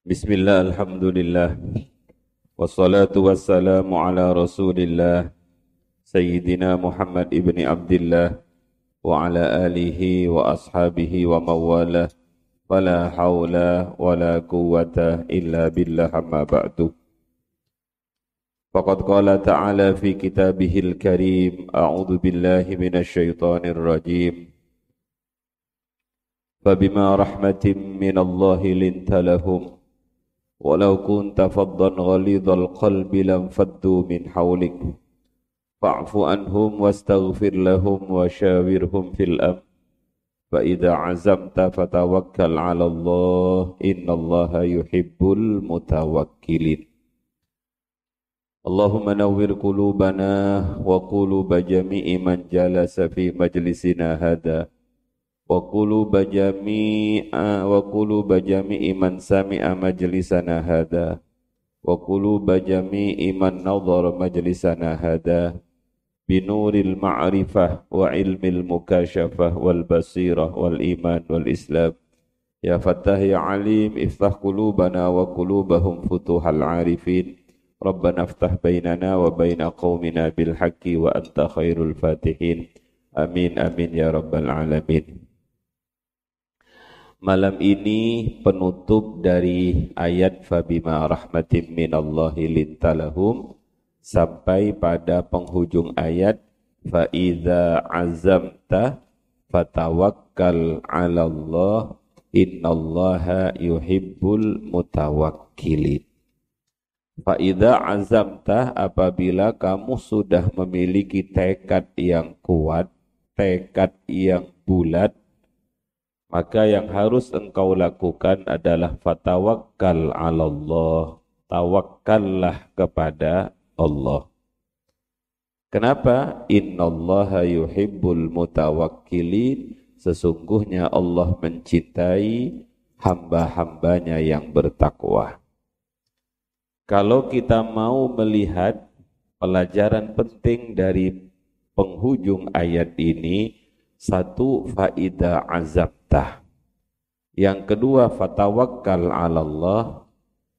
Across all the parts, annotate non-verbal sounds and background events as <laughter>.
بسم الله الحمد لله. والصلاة والسلام على رسول الله سيدنا محمد ابن عبد الله وعلى آله وأصحابه ومواله ولا حول ولا قوة إلا بالله أما بعد. فقد قال تعالى في كتابه الكريم أعوذ بالله من الشيطان الرجيم. فبما رحمة من الله لنت لهم ولو كنت فظا غليظ القلب لانفضوا من حولك. فاعف عنهم واستغفر لهم وشاورهم في الأمر فإذا عزمت فتوكل على الله. إن الله يحب المتوكلين. اللهم نور قلوبنا وقلوب جميع من جلس في مجلسنا هذا. wa qulu bajami wa qulu bajami iman sami majlisana hada. Wa qulu bajami iman nadhara majlisana hada. Binuril ma'rifah wa ilmil mukashafah wal basirah wal iman wal islam. Ya fattah ya alim iftah qulubana wa qulubahum futuhal arifin. Rabbana aftah bainana wa baina qaumina bil wa anta khairul fatihin. Amin amin ya rabbal alamin. Malam ini penutup dari ayat fabima rahmatim minallahi lintalahum sampai pada penghujung ayat fa idza azamta fatawakkal 'ala Allah innallaha yuhibbul mutawakkilin. Fa idza azamta apabila kamu sudah memiliki tekad yang kuat tekad yang bulat maka yang harus engkau lakukan adalah fatawakkal 'ala Allah tawakkallah kepada Allah. Kenapa? Innallaha yuhibbul mutawakkilin. Sesungguhnya Allah mencintai hamba-hambanya yang bertakwa. Kalau kita mau melihat pelajaran penting dari penghujung ayat ini, satu faidah azabtah. Yang kedua fatawakkal 'ala Allah.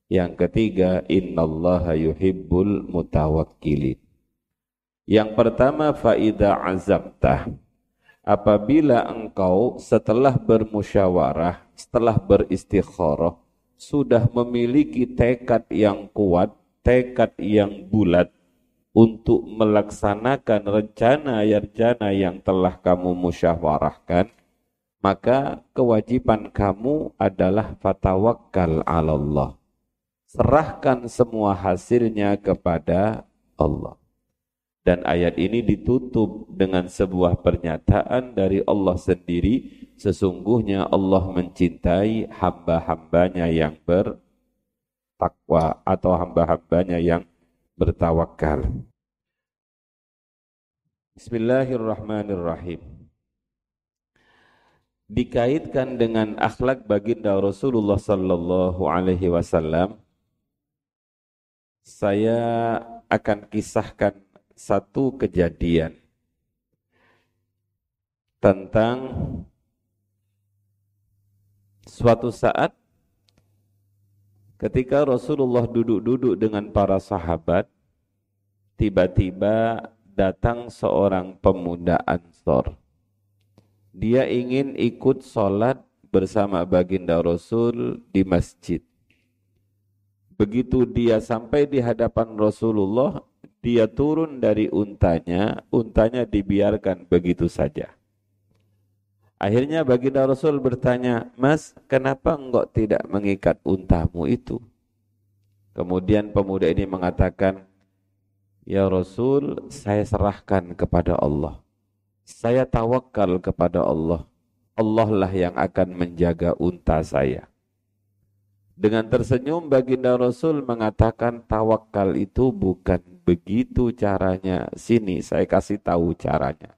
Yang ketiga, innallaha yuhibbul mutawakkilin. Yang pertama, faida azabtah. Apabila engkau setelah bermusyawarah, setelah beristikharah, sudah memiliki tekad yang kuat, tekad yang bulat untuk melaksanakan rencana-rencana yang telah kamu musyawarahkan, maka kewajiban kamu adalah fatawakkal 'ala Allah serahkan semua hasilnya kepada Allah. Dan ayat ini ditutup dengan sebuah pernyataan dari Allah sendiri, sesungguhnya Allah mencintai hamba-hambanya yang bertakwa atau hamba-hambanya yang bertawakal. Bismillahirrahmanirrahim. Dikaitkan dengan akhlak baginda Rasulullah sallallahu alaihi wasallam saya akan kisahkan satu kejadian tentang suatu saat ketika Rasulullah duduk-duduk dengan para sahabat, tiba-tiba datang seorang pemuda Ansor. Dia ingin ikut sholat bersama baginda Rasul di masjid. Begitu dia sampai di hadapan Rasulullah, dia turun dari untanya, untanya dibiarkan begitu saja. Akhirnya baginda Rasul bertanya, Mas, kenapa enggak tidak mengikat untamu itu? Kemudian pemuda ini mengatakan, Ya Rasul, saya serahkan kepada Allah. Saya tawakal kepada Allah. Allah lah yang akan menjaga unta saya. Dengan tersenyum baginda Rasul mengatakan tawakal itu bukan begitu caranya. Sini saya kasih tahu caranya.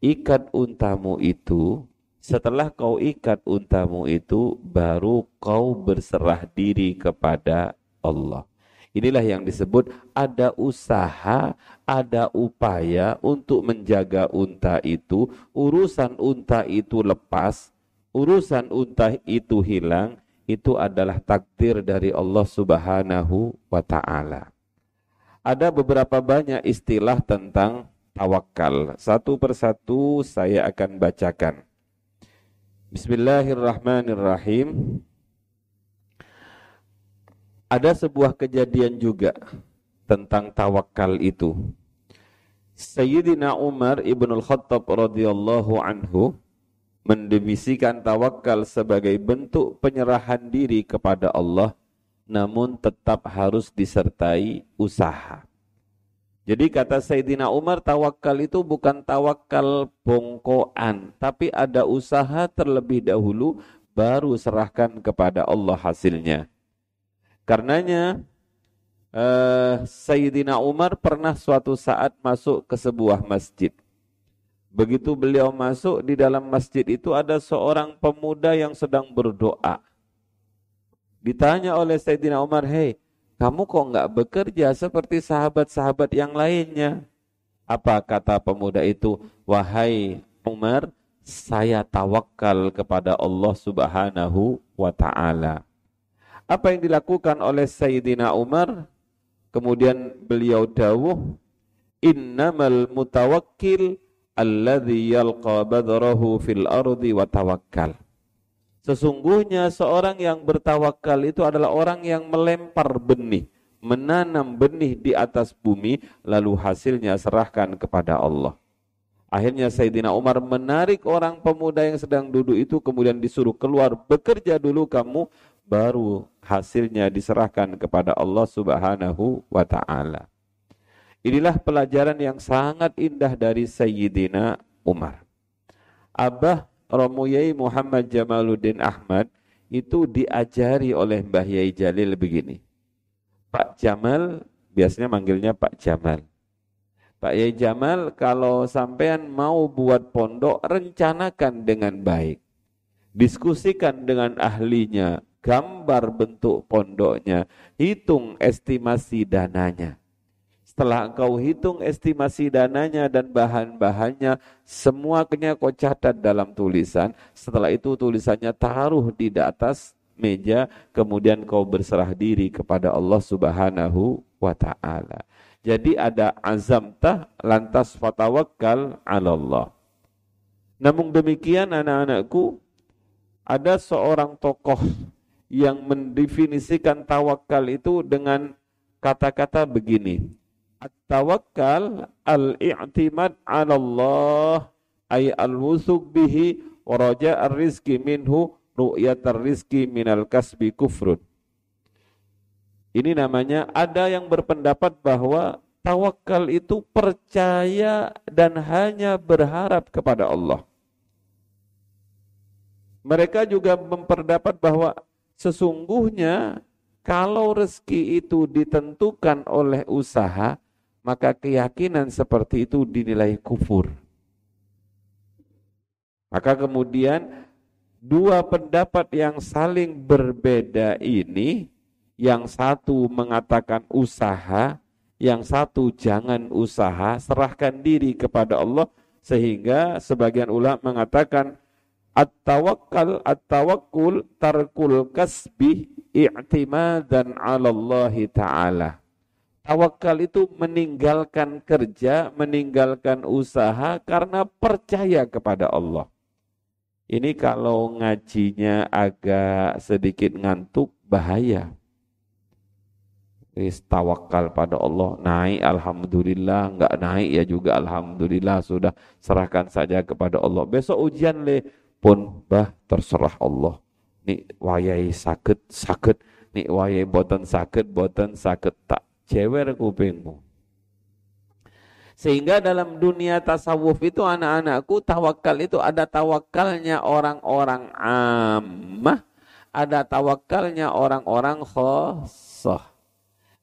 Ikat untamu itu, setelah kau ikat untamu itu, baru kau berserah diri kepada Allah. Inilah yang disebut ada usaha, ada upaya untuk menjaga unta itu. Urusan unta itu lepas, urusan unta itu hilang, itu adalah takdir dari Allah Subhanahu wa taala. Ada beberapa banyak istilah tentang tawakal. Satu persatu saya akan bacakan. Bismillahirrahmanirrahim. Ada sebuah kejadian juga tentang tawakal itu. Sayyidina Umar ibnul Khattab radhiyallahu anhu mendefinisikan tawakal sebagai bentuk penyerahan diri kepada Allah namun tetap harus disertai usaha. Jadi kata Sayyidina Umar tawakal itu bukan tawakal bongkoan tapi ada usaha terlebih dahulu baru serahkan kepada Allah hasilnya. Karenanya uh, Sayyidina Umar pernah suatu saat masuk ke sebuah masjid. Begitu beliau masuk di dalam masjid itu ada seorang pemuda yang sedang berdoa. Ditanya oleh Sayyidina Umar, hei kamu kok nggak bekerja seperti sahabat-sahabat yang lainnya? Apa kata pemuda itu? Wahai Umar, saya tawakal kepada Allah subhanahu wa ta'ala. Apa yang dilakukan oleh Sayyidina Umar? Kemudian beliau dawuh, innamal mutawakkil alladhi yalqa badrahu fil ardi wa tawakkal. Sesungguhnya seorang yang bertawakal itu adalah orang yang melempar benih, menanam benih di atas bumi, lalu hasilnya serahkan kepada Allah. Akhirnya Sayyidina Umar menarik orang pemuda yang sedang duduk itu kemudian disuruh keluar bekerja dulu kamu baru hasilnya diserahkan kepada Allah Subhanahu wa taala. Inilah pelajaran yang sangat indah dari Sayyidina Umar. Abah Romuyai Muhammad Jamaluddin Ahmad itu diajari oleh Mbah Yai Jalil begini. Pak Jamal, biasanya manggilnya Pak Jamal. Pak Yai Jamal kalau sampean mau buat pondok, rencanakan dengan baik. Diskusikan dengan ahlinya, gambar bentuk pondoknya, hitung estimasi dananya. Setelah engkau hitung estimasi dananya dan bahan-bahannya, semuanya kau catat dalam tulisan. Setelah itu tulisannya taruh di atas meja, kemudian kau berserah diri kepada Allah Subhanahu wa taala. Jadi ada azam tah lantas fatawakal ala Allah. Namun demikian anak-anakku, ada seorang tokoh yang mendefinisikan tawakal itu dengan kata-kata begini. At-tawakkal al-i'timad 'ala Allah ay al-wusuk bihi wa raja' ar-rizqi minhu ru'yat ar-rizqi minal kasbi kufrun. Ini namanya ada yang berpendapat bahwa tawakal itu percaya dan hanya berharap kepada Allah. Mereka juga memperdapat bahwa Sesungguhnya kalau rezeki itu ditentukan oleh usaha, maka keyakinan seperti itu dinilai kufur. Maka kemudian dua pendapat yang saling berbeda ini, yang satu mengatakan usaha, yang satu jangan usaha, serahkan diri kepada Allah, sehingga sebagian ulama mengatakan At-tawakkal at-tawakkul tarkul kasbi i'timadan 'ala Allah taala. Tawakal itu meninggalkan kerja, meninggalkan usaha karena percaya kepada Allah. Ini kalau ngajinya agak sedikit ngantuk bahaya. Wis tawakal pada Allah naik alhamdulillah enggak naik ya juga alhamdulillah sudah serahkan saja kepada Allah. Besok ujian le pun bah terserah Allah. Nik wayai sakit sakit, nik wayai boten sakit boten sakit tak cewer kupingmu. Sehingga dalam dunia tasawuf itu anak-anakku tawakal itu ada tawakalnya orang-orang ammah, ada tawakalnya orang-orang khosoh.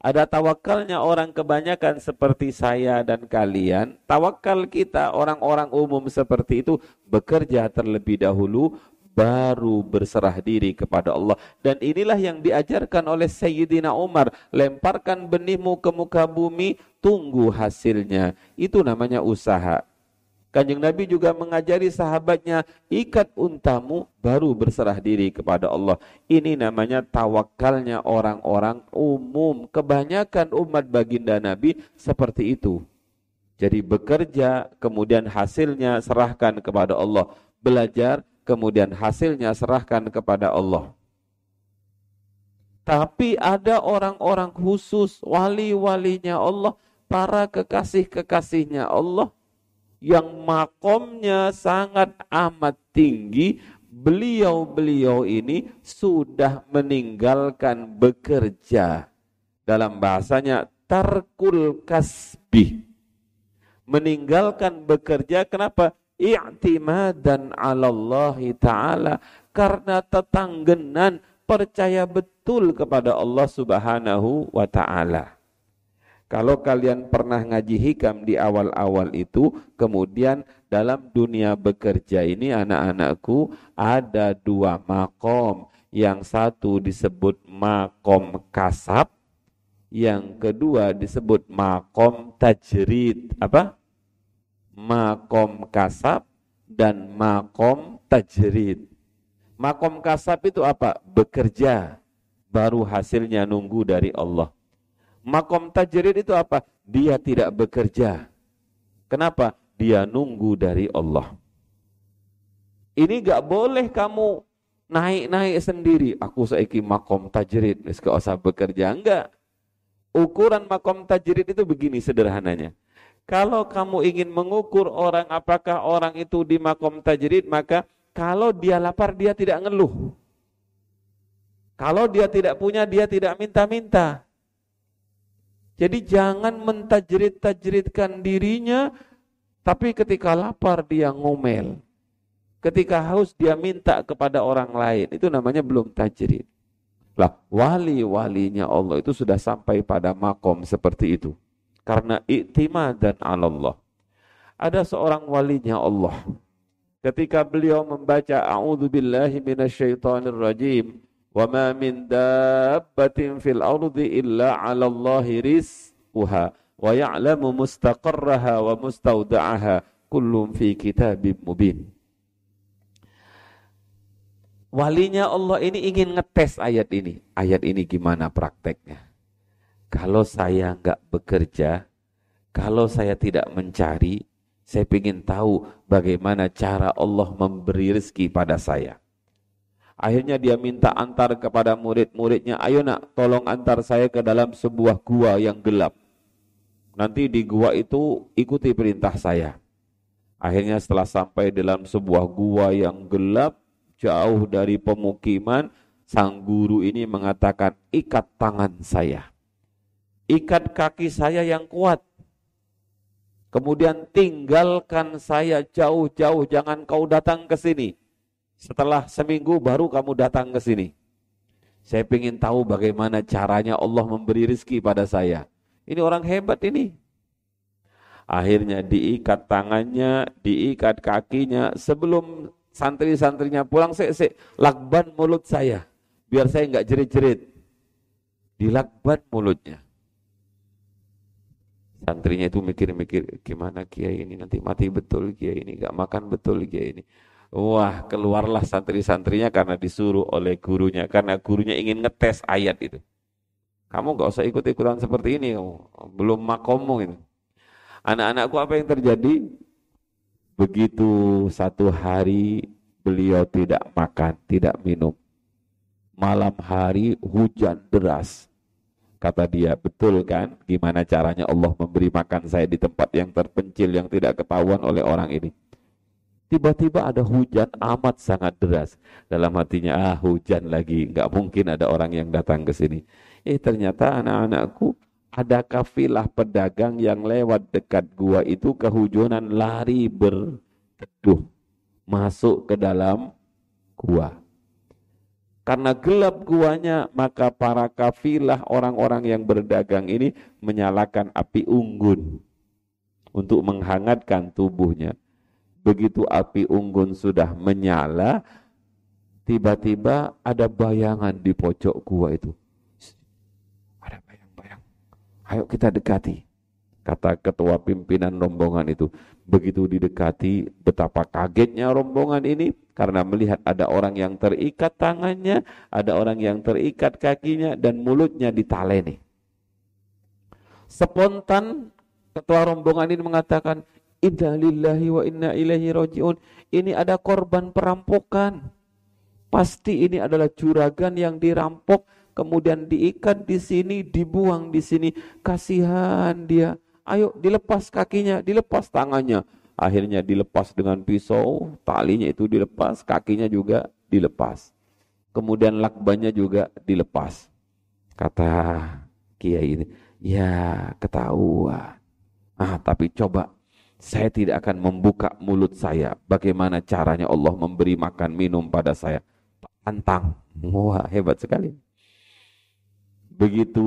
Ada tawakalnya orang kebanyakan seperti saya dan kalian. Tawakal kita orang-orang umum seperti itu bekerja terlebih dahulu baru berserah diri kepada Allah. Dan inilah yang diajarkan oleh Sayyidina Umar. Lemparkan benihmu ke muka bumi, tunggu hasilnya. Itu namanya usaha. Kanjeng Nabi juga mengajari sahabatnya, ikat untamu baru berserah diri kepada Allah. Ini namanya tawakalnya orang-orang umum. Kebanyakan umat baginda Nabi seperti itu. Jadi bekerja, kemudian hasilnya serahkan kepada Allah. Belajar, kemudian hasilnya serahkan kepada Allah. Tapi ada orang-orang khusus, wali-walinya Allah, para kekasih-kekasihnya Allah, yang makomnya sangat amat tinggi, beliau-beliau ini sudah meninggalkan bekerja. Dalam bahasanya tarkul kasbi. Meninggalkan bekerja kenapa? I'timadan Allah Ta'ala. Karena tetanggenan percaya betul kepada Allah Subhanahu wa Ta'ala. Kalau kalian pernah ngaji hikam di awal-awal itu, kemudian dalam dunia bekerja ini anak-anakku ada dua makom. Yang satu disebut makom kasab, yang kedua disebut makom tajrid. Apa? Makom kasab dan makom tajrid. Makom kasab itu apa? Bekerja, baru hasilnya nunggu dari Allah Makom tajrid itu apa? Dia tidak bekerja. Kenapa? Dia nunggu dari Allah. Ini gak boleh kamu naik-naik sendiri. Aku saiki makom tajrid, gak usah bekerja. Enggak. Ukuran makom tajrid itu begini sederhananya. Kalau kamu ingin mengukur orang apakah orang itu di makom tajrid, maka kalau dia lapar dia tidak ngeluh. Kalau dia tidak punya dia tidak minta-minta. Jadi jangan mentajrid-tajridkan dirinya, tapi ketika lapar dia ngomel. Ketika haus dia minta kepada orang lain. Itu namanya belum tajrid. Lah, wali-walinya Allah itu sudah sampai pada makom seperti itu. Karena dan Allah. Ada seorang walinya Allah. Ketika beliau membaca A'udzu Wa ma min dabbatin fil ardi illa 'ala Allahi rizquha wa ya'lamu mustaqarraha wa mustauda'aha kullum. Walinya Allah ini ingin ngetes ayat ini. Ayat ini gimana prakteknya? Kalau saya nggak bekerja, kalau saya tidak mencari, saya ingin tahu bagaimana cara Allah memberi rezeki pada saya. Akhirnya dia minta antar kepada murid-muridnya, ayo nak tolong antar saya ke dalam sebuah gua yang gelap. Nanti di gua itu ikuti perintah saya. Akhirnya setelah sampai dalam sebuah gua yang gelap, jauh dari pemukiman, sang guru ini mengatakan, ikat tangan saya. Ikat kaki saya yang kuat. Kemudian tinggalkan saya jauh-jauh, jangan kau datang ke sini setelah seminggu baru kamu datang ke sini. Saya ingin tahu bagaimana caranya Allah memberi rizki pada saya. Ini orang hebat ini. Akhirnya diikat tangannya, diikat kakinya. Sebelum santri-santrinya pulang, saya, saya lakban mulut saya. Biar saya nggak jerit-jerit. Dilakban mulutnya. Santrinya itu mikir-mikir, gimana kiai ini nanti mati betul kiai ini, nggak makan betul kiai ini. Wah, keluarlah santri-santrinya karena disuruh oleh gurunya. Karena gurunya ingin ngetes ayat itu. Kamu gak usah ikut-ikutan seperti ini. Belum makomu itu. Anak-anakku apa yang terjadi? Begitu satu hari beliau tidak makan, tidak minum. Malam hari hujan deras. Kata dia, betul kan? Gimana caranya Allah memberi makan saya di tempat yang terpencil yang tidak ketahuan oleh orang ini? Tiba-tiba ada hujan amat sangat deras. Dalam hatinya, ah hujan lagi, nggak mungkin ada orang yang datang ke sini. Eh ternyata anak-anakku ada kafilah pedagang yang lewat dekat gua itu kehujanan lari berteduh masuk ke dalam gua. Karena gelap guanya, maka para kafilah orang-orang yang berdagang ini menyalakan api unggun untuk menghangatkan tubuhnya. Begitu api unggun sudah menyala, tiba-tiba ada bayangan di pojok gua itu. Ada bayang-bayang. Ayo kita dekati. Kata ketua pimpinan rombongan itu. Begitu didekati, betapa kagetnya rombongan ini karena melihat ada orang yang terikat tangannya, ada orang yang terikat kakinya dan mulutnya ditaleni. Spontan ketua rombongan ini mengatakan, Inna lillahi wa inna ilaihi roji'un. Ini ada korban perampokan. Pasti ini adalah juragan yang dirampok, kemudian diikat di sini, dibuang di sini. Kasihan dia. Ayo dilepas kakinya, dilepas tangannya. Akhirnya dilepas dengan pisau, talinya itu dilepas, kakinya juga dilepas. Kemudian lakbannya juga dilepas. Kata kiai ini, ya ketahuan. Ah, tapi coba saya tidak akan membuka mulut saya. Bagaimana caranya Allah memberi makan minum pada saya? Tantang. Wah, hebat sekali. Begitu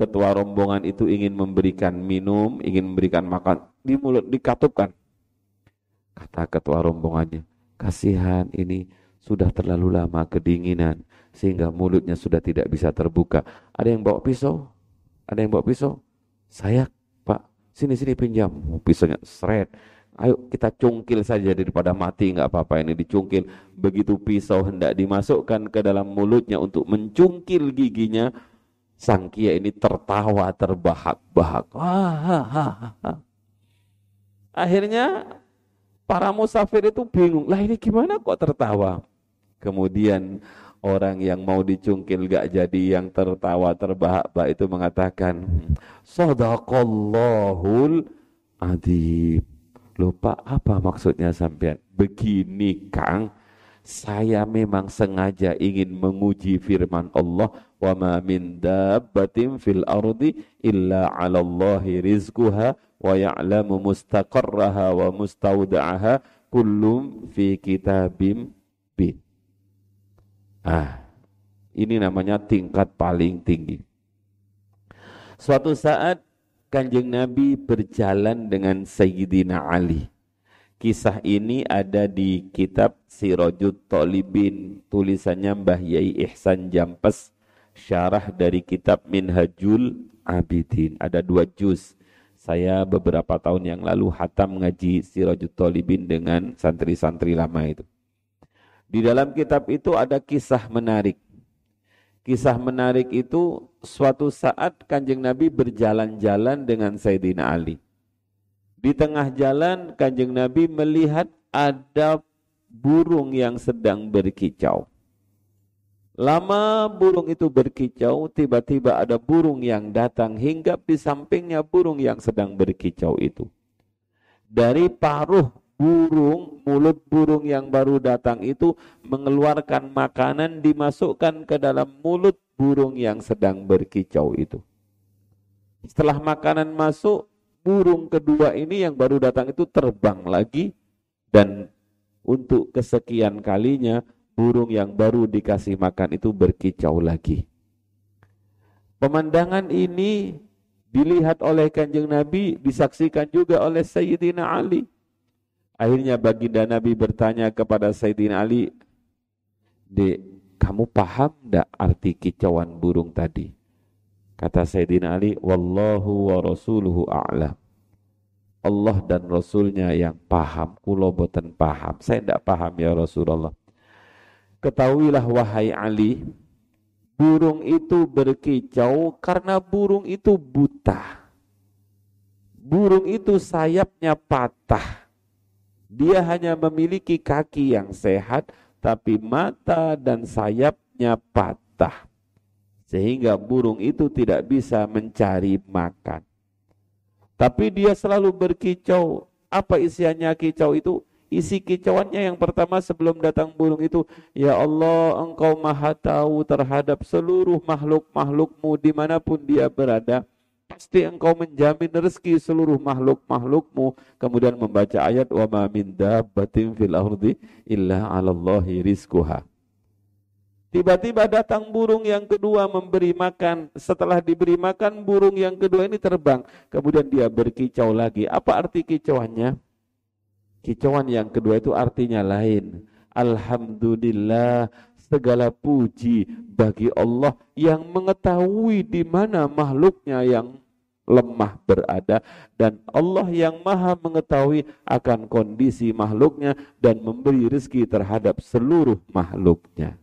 ketua rombongan itu ingin memberikan minum, ingin memberikan makan, di mulut dikatupkan. Kata ketua rombongannya, kasihan ini sudah terlalu lama kedinginan sehingga mulutnya sudah tidak bisa terbuka. Ada yang bawa pisau? Ada yang bawa pisau? Saya Sini sini pinjam. Oh, pisaunya seret. Ayo kita cungkil saja daripada mati nggak apa-apa ini dicungkil. Begitu pisau hendak dimasukkan ke dalam mulutnya untuk mencungkil giginya, sang kia ini tertawa terbahak-bahak. Akhirnya para musafir itu bingung, lah ini gimana kok tertawa? Kemudian orang yang mau dicungkil gak jadi yang tertawa terbahak-bahak itu mengatakan sadaqallahul adib lupa apa maksudnya sampean? Begini Kang. Saya memang sengaja ingin menguji firman Allah wa ma min dabbatin fil ardi illa 'ala Allahi rizquha wa ya'lamu mustaqarraha wa mustawda'aha kullum fi kitabim Ah, ini namanya tingkat paling tinggi. Suatu saat kanjeng Nabi berjalan dengan Sayyidina Ali. Kisah ini ada di kitab Sirajut Talibin, tulisannya Mbah Yai Ihsan Jampes, syarah dari kitab Minhajul Abidin. Ada dua juz. Saya beberapa tahun yang lalu hatam ngaji Sirajut Talibin dengan santri-santri lama itu. Di dalam kitab itu ada kisah menarik. Kisah menarik itu suatu saat kanjeng Nabi berjalan-jalan dengan Sayyidina Ali. Di tengah jalan kanjeng Nabi melihat ada burung yang sedang berkicau. Lama burung itu berkicau, tiba-tiba ada burung yang datang hingga di sampingnya burung yang sedang berkicau itu. Dari paruh burung, mulut burung yang baru datang itu mengeluarkan makanan dimasukkan ke dalam mulut burung yang sedang berkicau itu. Setelah makanan masuk, burung kedua ini yang baru datang itu terbang lagi dan untuk kesekian kalinya burung yang baru dikasih makan itu berkicau lagi. Pemandangan ini dilihat oleh kanjeng Nabi, disaksikan juga oleh Sayyidina Ali Akhirnya baginda Nabi bertanya kepada Sayyidina Ali, Dek, kamu paham tidak arti kicauan burung tadi? Kata Sayyidina Ali, Wallahu wa rasuluhu a'lam. Allah dan Rasulnya yang paham, kulo boten paham. Saya tidak paham ya Rasulullah. Ketahuilah wahai Ali, burung itu berkicau karena burung itu buta. Burung itu sayapnya patah dia hanya memiliki kaki yang sehat, tapi mata dan sayapnya patah. Sehingga burung itu tidak bisa mencari makan. Tapi dia selalu berkicau. Apa isiannya kicau itu? Isi kicauannya yang pertama sebelum datang burung itu, Ya Allah, engkau maha tahu terhadap seluruh makhluk-makhlukmu di mana pun dia berada pasti engkau menjamin rezeki seluruh makhluk-makhlukmu. Kemudian membaca ayat wa ma min dabbatin fil ardi illa 'alallahi rizquha. Tiba-tiba datang burung yang kedua memberi makan. Setelah diberi makan, burung yang kedua ini terbang. Kemudian dia berkicau lagi. Apa arti kicauannya? Kicauan yang kedua itu artinya lain. Alhamdulillah segala puji bagi Allah yang mengetahui di mana makhluknya yang lemah berada dan Allah yang maha mengetahui akan kondisi makhluknya dan memberi rezeki terhadap seluruh makhluknya.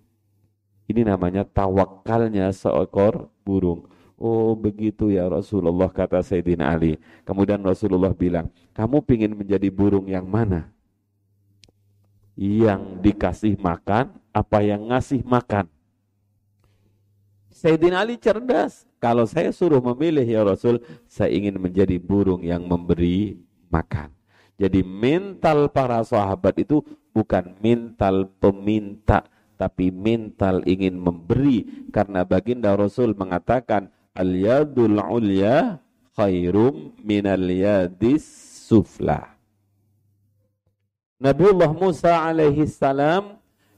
Ini namanya tawakalnya seekor burung. Oh begitu ya Rasulullah kata Sayyidina Ali. Kemudian Rasulullah bilang, kamu ingin menjadi burung yang mana? Yang dikasih makan apa yang ngasih makan? Sayyidina Ali cerdas. Kalau saya suruh memilih ya Rasul, saya ingin menjadi burung yang memberi makan. Jadi mental para sahabat itu bukan mental peminta, tapi mental ingin memberi. Karena baginda Rasul mengatakan, Al-yadul ulya khairum minal yadis sufla. Nabiullah Musa alaihi salam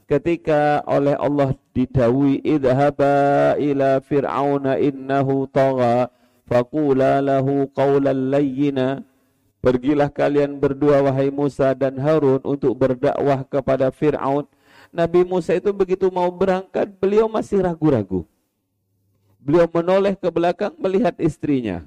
ketika oleh Allah didawi idhaba ila fir'auna innahu tagha faqula lahu qawlan layyina. Pergilah kalian berdua wahai Musa dan Harun untuk berdakwah kepada Fir'aun. Nabi Musa itu begitu mau berangkat beliau masih ragu-ragu. Beliau menoleh ke belakang melihat istrinya.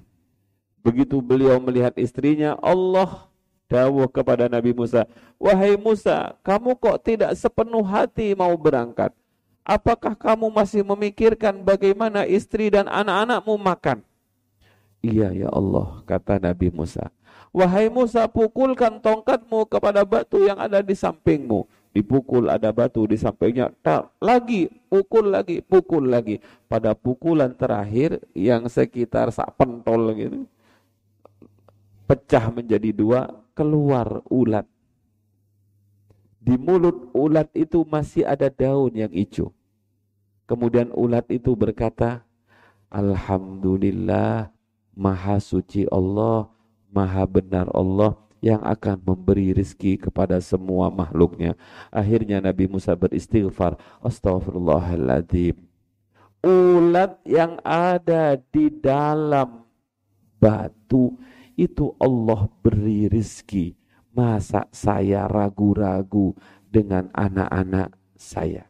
Begitu beliau melihat istrinya Allah dawuh kepada Nabi Musa, "Wahai Musa, kamu kok tidak sepenuh hati mau berangkat? Apakah kamu masih memikirkan bagaimana istri dan anak-anakmu makan?" "Iya ya Allah," kata Nabi Musa. "Wahai Musa, pukulkan tongkatmu kepada batu yang ada di sampingmu." Dipukul ada batu di sampingnya, tak lagi pukul lagi, pukul lagi. Pada pukulan terakhir yang sekitar sak pentol gitu, pecah menjadi dua, keluar ulat. Di mulut ulat itu masih ada daun yang hijau. Kemudian ulat itu berkata, Alhamdulillah, maha suci Allah, maha benar Allah yang akan memberi rizki kepada semua makhluknya. Akhirnya Nabi Musa beristighfar, Astaghfirullahaladzim. Ulat yang ada di dalam batu itu Allah beri rizki. Masa saya ragu-ragu dengan anak-anak saya.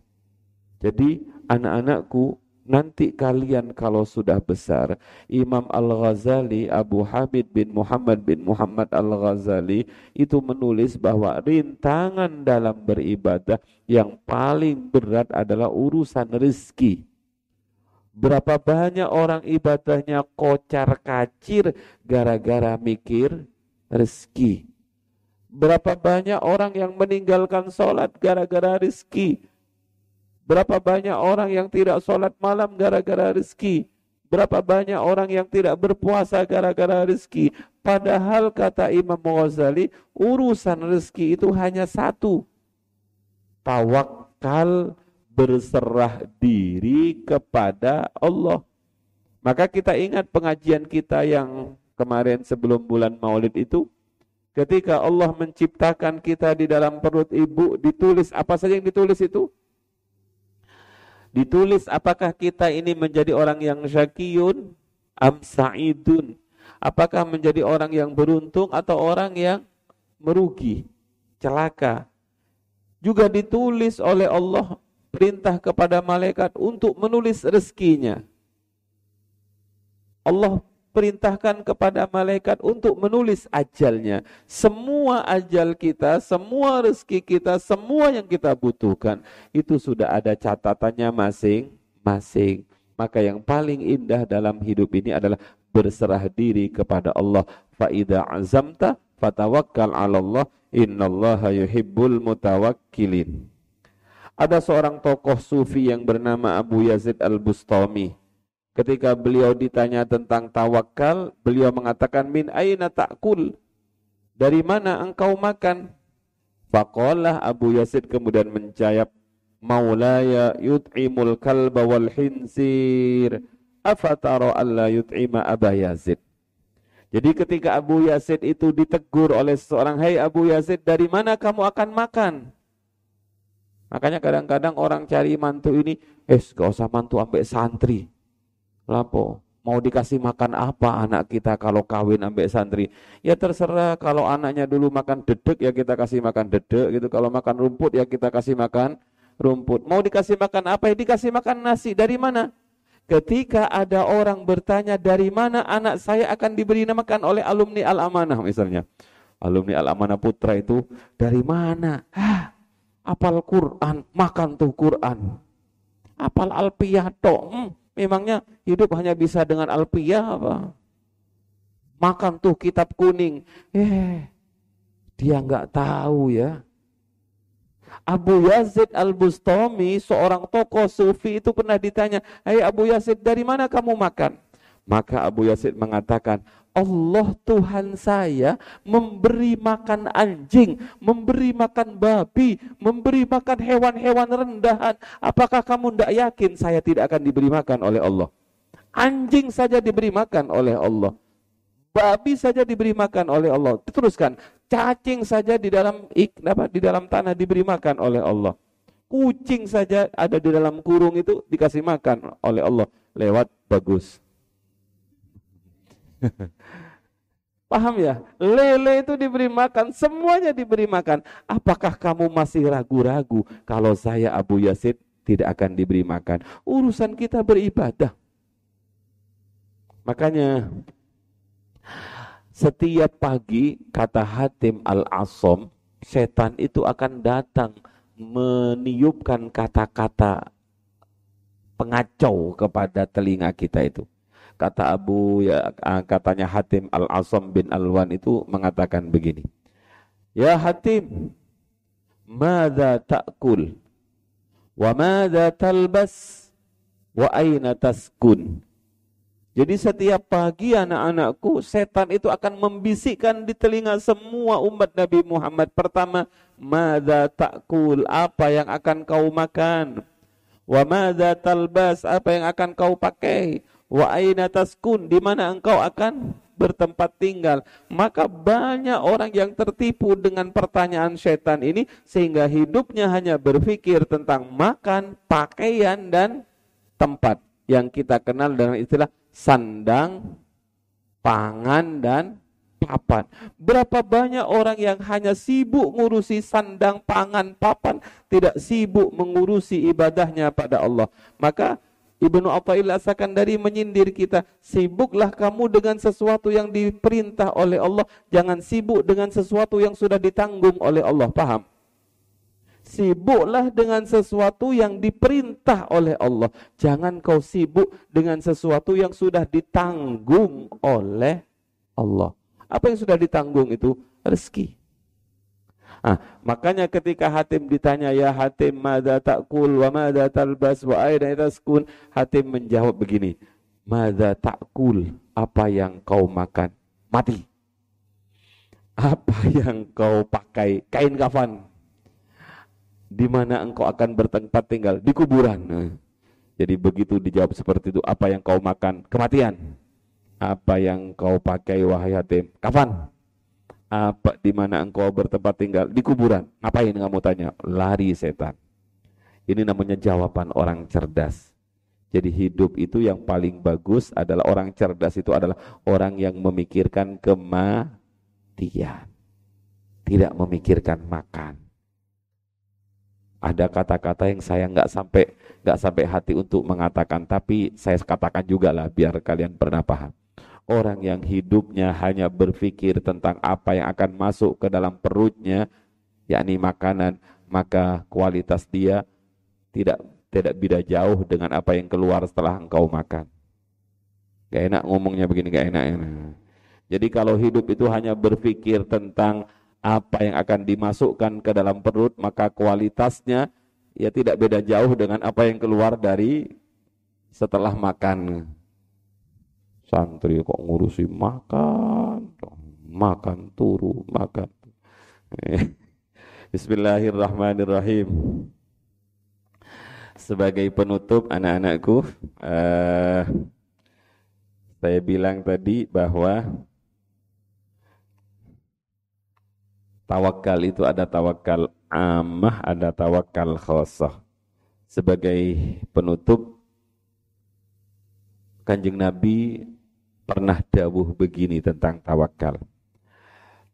Jadi anak-anakku nanti kalian kalau sudah besar Imam Al-Ghazali Abu Hamid bin Muhammad bin Muhammad Al-Ghazali itu menulis bahwa rintangan dalam beribadah yang paling berat adalah urusan rezeki Berapa banyak orang ibadahnya kocar kacir gara-gara mikir rezeki. Berapa banyak orang yang meninggalkan sholat gara-gara rezeki. Berapa banyak orang yang tidak sholat malam gara-gara rezeki. Berapa banyak orang yang tidak berpuasa gara-gara rezeki. Padahal kata Imam Ghazali, urusan rezeki itu hanya satu. Tawakal berserah diri kepada Allah. Maka kita ingat pengajian kita yang kemarin sebelum bulan Maulid itu ketika Allah menciptakan kita di dalam perut ibu ditulis apa saja yang ditulis itu? Ditulis apakah kita ini menjadi orang yang syakiyun am sa'idun? Apakah menjadi orang yang beruntung atau orang yang merugi, celaka? Juga ditulis oleh Allah perintah kepada malaikat untuk menulis rezekinya. Allah perintahkan kepada malaikat untuk menulis ajalnya. Semua ajal kita, semua rezeki kita, semua yang kita butuhkan itu sudah ada catatannya masing-masing. Maka yang paling indah dalam hidup ini adalah berserah diri kepada Allah. Faida azamta fatawakkal 'ala Allah. Innallaha yuhibbul mutawakkilin. Ada seorang tokoh sufi yang bernama Abu Yazid Al-Bustami. Ketika beliau ditanya tentang tawakal, beliau mengatakan min aina ta'kul? Dari mana engkau makan? Faqalah Abu Yazid kemudian menjawab, Maulaya yut'imul kalba wal hinsir. Afatara alla yut'ima Aba Yazid. Jadi ketika Abu Yazid itu ditegur oleh seorang, Hai hey Abu Yazid, dari mana kamu akan makan? Makanya kadang-kadang orang cari mantu ini, eh gak usah mantu ambek santri. Lapo, mau dikasih makan apa anak kita kalau kawin ambek santri? Ya terserah kalau anaknya dulu makan dedek ya kita kasih makan dedek gitu. Kalau makan rumput ya kita kasih makan rumput. Mau dikasih makan apa ya dikasih makan nasi. Dari mana? ketika ada orang bertanya dari mana anak saya akan diberi namakan oleh alumni Al-Amanah misalnya. Alumni Al-Amanah Putra itu dari mana? Hah, apal Quran, makan tuh Quran. Apal Alpiyah. Hmm, memangnya hidup hanya bisa dengan Alpiyah apa? Makan tuh kitab kuning. Eh, dia nggak tahu ya Abu Yazid Al-Bustami, seorang tokoh sufi itu pernah ditanya, hey Abu Yazid, dari mana kamu makan? Maka Abu Yazid mengatakan, Allah Tuhan saya memberi makan anjing, memberi makan babi, memberi makan hewan-hewan rendahan. Apakah kamu tidak yakin saya tidak akan diberi makan oleh Allah? Anjing saja diberi makan oleh Allah. Babi saja diberi makan oleh Allah. Teruskan, cacing saja di dalam apa, di dalam tanah diberi makan oleh Allah. Kucing saja ada di dalam kurung itu dikasih makan oleh Allah lewat bagus. <laughs> Paham ya? Lele itu diberi makan, semuanya diberi makan. Apakah kamu masih ragu-ragu kalau saya Abu Yazid tidak akan diberi makan? Urusan kita beribadah. Makanya setiap pagi kata Hatim Al-Asom, setan itu akan datang meniupkan kata-kata pengacau kepada telinga kita itu. Kata Abu ya katanya Hatim Al-Asom bin Alwan itu mengatakan begini. Ya Hatim, mada ta'kul? Wa mada talbas? Wa aina taskun? Jadi setiap pagi anak-anakku setan itu akan membisikkan di telinga semua umat Nabi Muhammad. Pertama, mada takul, apa yang akan kau makan? Wa mada talbas, apa yang akan kau pakai? Wa aina taskun, di mana engkau akan bertempat tinggal. Maka banyak orang yang tertipu dengan pertanyaan setan ini sehingga hidupnya hanya berpikir tentang makan, pakaian dan tempat yang kita kenal dengan istilah sandang, pangan, dan papan. Berapa banyak orang yang hanya sibuk ngurusi sandang, pangan, papan, tidak sibuk mengurusi ibadahnya pada Allah. Maka Ibnu Athaillah dari menyindir kita, sibuklah kamu dengan sesuatu yang diperintah oleh Allah, jangan sibuk dengan sesuatu yang sudah ditanggung oleh Allah. Paham? Sibuklah dengan sesuatu yang diperintah oleh Allah. Jangan kau sibuk dengan sesuatu yang sudah ditanggung oleh Allah. Apa yang sudah ditanggung itu? Rezeki. Ah, makanya ketika Hatim ditanya ya Hatim mada takul wa mada talbas wa aina taskun Hatim menjawab begini mada takul apa yang kau makan mati apa yang kau pakai kain kafan di mana engkau akan bertempat tinggal di kuburan. Nah, jadi begitu dijawab seperti itu, apa yang kau makan? Kematian. Apa yang kau pakai wahai hatim? Kafan. Apa di mana engkau bertempat tinggal? Di kuburan. Ngapain kamu tanya? Lari setan. Ini namanya jawaban orang cerdas. Jadi hidup itu yang paling bagus adalah orang cerdas itu adalah orang yang memikirkan kematian. Tidak memikirkan makan ada kata-kata yang saya nggak sampai nggak sampai hati untuk mengatakan, tapi saya katakan juga lah biar kalian pernah paham. Orang yang hidupnya hanya berpikir tentang apa yang akan masuk ke dalam perutnya, yakni makanan, maka kualitas dia tidak tidak beda jauh dengan apa yang keluar setelah engkau makan. Gak enak ngomongnya begini, gak enak. enak. Jadi kalau hidup itu hanya berpikir tentang apa yang akan dimasukkan ke dalam perut maka kualitasnya ya tidak beda jauh dengan apa yang keluar dari setelah makan santri kok ngurusi makan makan turu makan. Bismillahirrahmanirrahim. Sebagai penutup anak-anakku uh, saya bilang tadi bahwa tawakal itu ada tawakal amah, ada tawakal khosah. Sebagai penutup, kanjeng Nabi pernah dawuh begini tentang tawakal.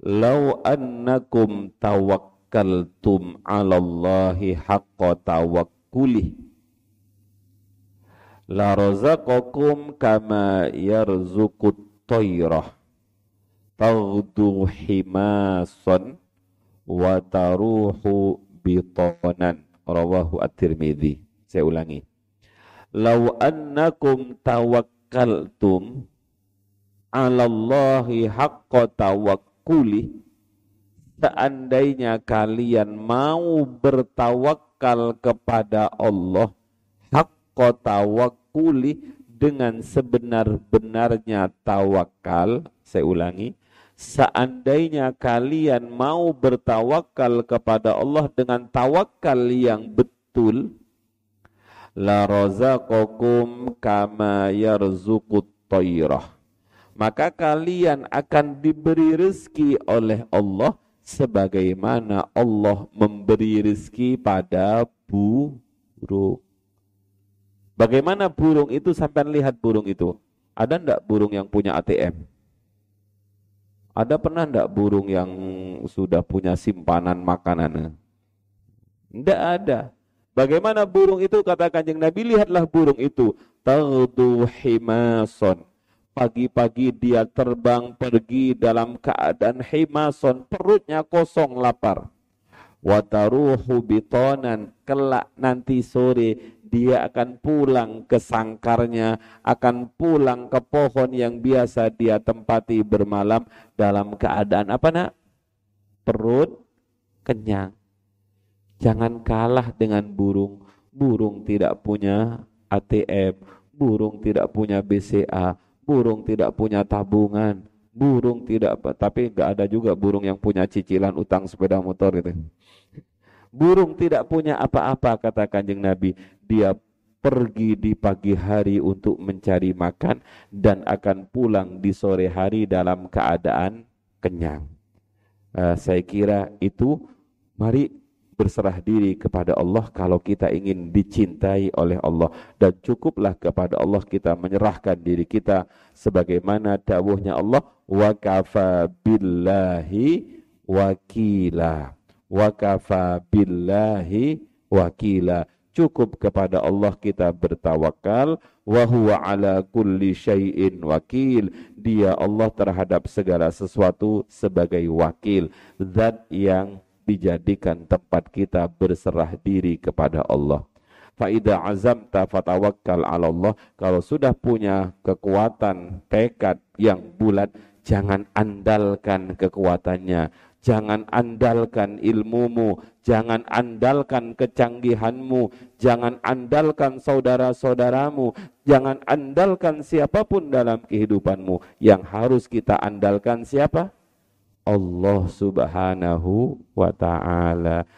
Lau annakum tawakkaltum ala Allahi haqqa tawakkulih la razaqakum kama yarzuqut tayrah taghdu himasan wa taruhu bitonan rawahu at-tirmidzi saya ulangi. Law annakum tawakkaltum 'ala Allahi haqqa tawakkuli. Seandainya kalian mau bertawakal kepada Allah haqqa tawakkuli dengan sebenar-benarnya tawakal saya ulangi seandainya kalian mau bertawakal kepada Allah dengan tawakal yang betul la razaqakum kama yarzuqut tayrah maka kalian akan diberi rezeki oleh Allah sebagaimana Allah memberi rezeki pada burung Bagaimana burung itu sampai lihat burung itu? Ada ndak burung yang punya ATM? Ada pernah ndak burung yang sudah punya simpanan makanan? Ndak ada. Bagaimana burung itu kata kanjeng Nabi lihatlah burung itu tagdu himason pagi-pagi dia terbang pergi dalam keadaan himason perutnya kosong lapar wataruhu bitonan kelak nanti sore dia akan pulang ke sangkarnya, akan pulang ke pohon yang biasa dia tempati bermalam dalam keadaan apa nak? Perut kenyang. Jangan kalah dengan burung. Burung tidak punya ATM, burung tidak punya BCA, burung tidak punya tabungan, burung tidak tapi nggak ada juga burung yang punya cicilan utang sepeda motor gitu. Burung tidak punya apa-apa kata kanjeng Nabi. Dia pergi di pagi hari untuk mencari makan dan akan pulang di sore hari dalam keadaan kenyang. Uh, saya kira itu mari berserah diri kepada Allah kalau kita ingin dicintai oleh Allah. Dan cukuplah kepada Allah kita menyerahkan diri kita sebagaimana dawuhnya Allah wa kafa billahi wakila. Wa kafa billahi wakila. Cukup kepada Allah kita bertawakal wa huwa ala kulli syai'in wakil. Dia Allah terhadap segala sesuatu sebagai wakil zat yang dijadikan tempat kita berserah diri kepada Allah Faida azam fatawakkal ala Allah. Kalau sudah punya kekuatan tekad yang bulat, jangan andalkan kekuatannya. Jangan andalkan ilmumu, jangan andalkan kecanggihanmu, jangan andalkan saudara-saudaramu, jangan andalkan siapa pun dalam kehidupanmu. Yang harus kita andalkan siapa? Allah Subhanahu wa taala.